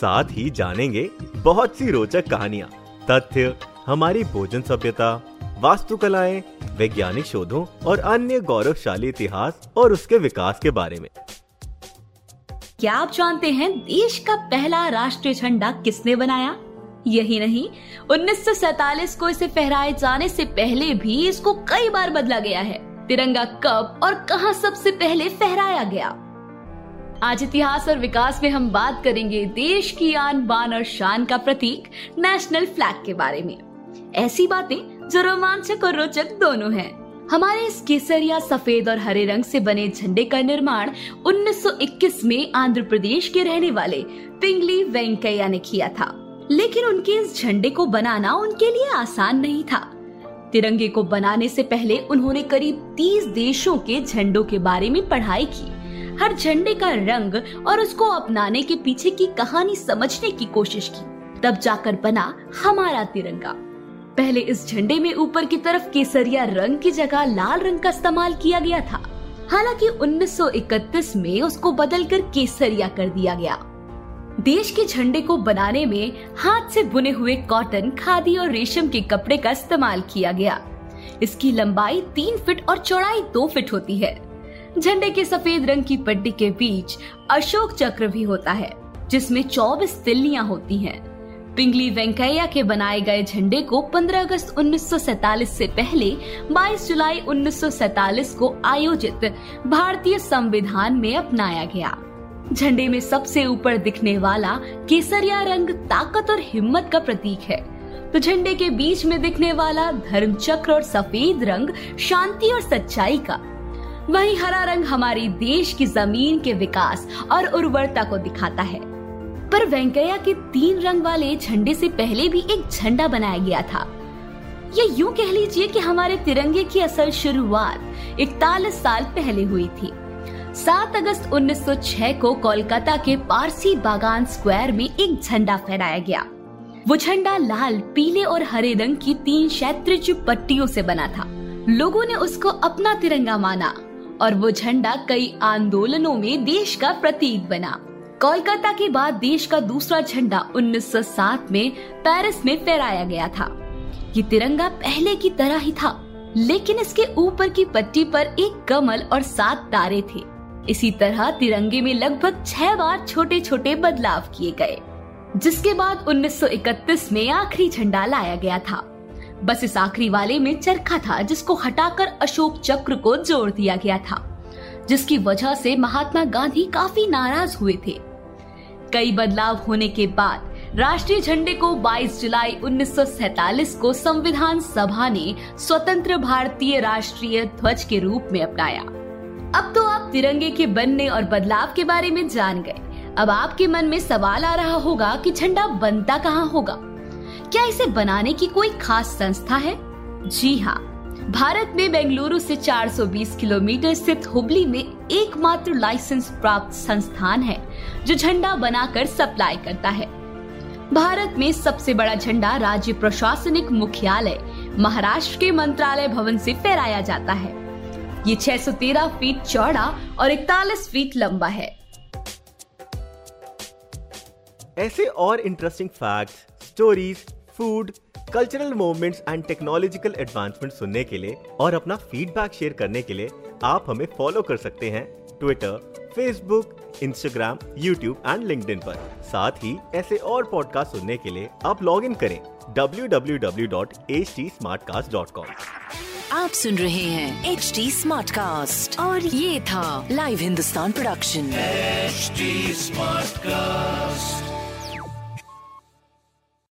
साथ ही जानेंगे बहुत सी रोचक कहानियाँ, तथ्य, हमारी भोजन सभ्यता, वास्तुकलाएँ, वैज्ञानिक शोधों और अन्य गौरवशाली इतिहास और उसके विकास के बारे में। क्या आप जानते हैं देश का पहला राष्ट्रीय झंडा किसने बनाया? यही नहीं 1947 को इसे फहराए जाने से पहले भी इसको कई बार बदला गया है। तिरंगा कब और कहाँ सबसे पहले फहराया गया? आज इतिहास और विकास में हम बात करेंगे देश की आन बान और शान का प्रतीक नेशनल फ्लैग के बारे में। ऐसी बातें जो रोमांचक और रोचक दोनों हैं। हमारे इस केसरिया सफ़ेद और हरे रंग से बने झंडे का निर्माण 1921 में आंध्र प्रदेश के रहने वाले पिंगली वेंकैया ने किया था। लेकिन उनके इस झंडे को बनाना उनके लिए आसान नहीं था। तिरंगे को बनाने से पहले उन्होंने करीब 30 देशों के झंडों के बारे में पढ़ाई की। हर झंडे का रंग और उसको अपनाने के पीछे की कहानी समझने की कोशिश की। तब जाकर बना हमारा तिरंगा। पहले इस झंडे में ऊपर की तरफ़ केसरिया रंग की जगह लाल रंग का इस्तेमाल किया गया था। हालाँकि 1931 में उसको बदलकर केसरिया कर दिया गया। देश के झंडे को बनाने में हाथ से बुने हुए कॉटन, खादी और रेशम के कपड़े का इस्तेमाल किया गया। इसकी लंबाई तीन फीट और चौड़ाई दो फीट होती है। झंडे के सफ़ेद रंग की पट्टी के बीच अशोक चक्र भी होता है, जिसमें 24 तिल्लियाँ होती हैं। पिंगली वेंकैया के बनाए गए झंडे को 15 अगस्त 1947 से पहले 22 जुलाई 1947 को आयोजित भारतीय संविधान में अपनाया गया झंडे में सबसे ऊपर दिखने वाला केसरिया रंग ताकत और हिम्मत का प्रतीक है तो झंडे के बीच में दिखने वाला धर्म चक्र और सफ़ेद रंग शांति और सच्चाई का वही हरा रंग हमारी देश की ज़मीन के विकास और उर्वरता को दिखाता है। पर वेंकैया के तीन रंग वाले झंडे से पहले भी एक झंडा बनाया गया था। ये यूँ कह लीजिए कि हमारे तिरंगे की असल शुरुआत इकतालीस साल पहले हुई थी। 7 अगस्त 1906 को कोलकाता के पारसी बागान स्क्वायर में एक झंडा फहराया गया। वो झंडा लाल, पीले और हरे रंग की तीन क्षैत्रिज पट्टियों से बना था। लोगों ने उसको अपना तिरंगा माना। और वो झंडा कई आंदोलनों में देश का प्रतीक बना। कोलकाता के बाद देश का दूसरा झंडा 1907 में पेरिस में फहराया गया था। ये तिरंगा पहले की तरह ही था, लेकिन इसके ऊपर की पट्टी पर एक कमल और सात तारे थे। इसी तरह तिरंगे में लगभग छह बार छोटे छोटे बदलाव किए गए, जिसके बाद 1931 में आखिरी झंडा लाया गया था। बस इस आखिरी वाले में चरखा था, जिसको हटाकर अशोक चक्र को जोड़ दिया गया था, जिसकी वजह से महात्मा गांधी काफ़ी नाराज़ हुए थे। कई बदलाव होने के बाद, राष्ट्रीय झंडे को 22 जुलाई 1947 को संविधान सभा ने स्वतंत्र भारतीय राष्ट्रीय ध्वज के रूप में अपनाया। अब तो आप तिरंगे के बनने और बदलाव के बारे में जान गए। अब आपके मन में सवाल आ रहा होगा कि झंडा बनता कहाँ होगा? क्या इसे बनाने की कोई खास संस्था है? जी हाँ भारत में बेंगलुरु से 420 किलोमीटर स्थित हुबली में एकमात्र लाइसेंस प्राप्त संस्थान है जो झंडा बनाकर सप्लाई करता है। भारत में सबसे बड़ा झंडा राज्य प्रशासनिक मुख्यालय महाराष्ट्र के मंत्रालय भवन से फहराया जाता है। ये 613 फीट चौड़ा और 41 फीट लंबा है। ऐसे और interesting facts, stories food cultural movements and technological advancement सुनने के लिए और अपना फीडबैक शेयर करने के लिए आप हमें फॉलो कर सकते हैं Twitter Facebook Instagram YouTube and LinkedIn पर। साथ ही ऐसे और पॉडकास्ट सुनने के लिए आप लॉग इन करें www.htsmartcast.com आप सुन रहे हैं एच डी स्मार्ट कास्ट और ये था live Hindustan production HD Smartcast.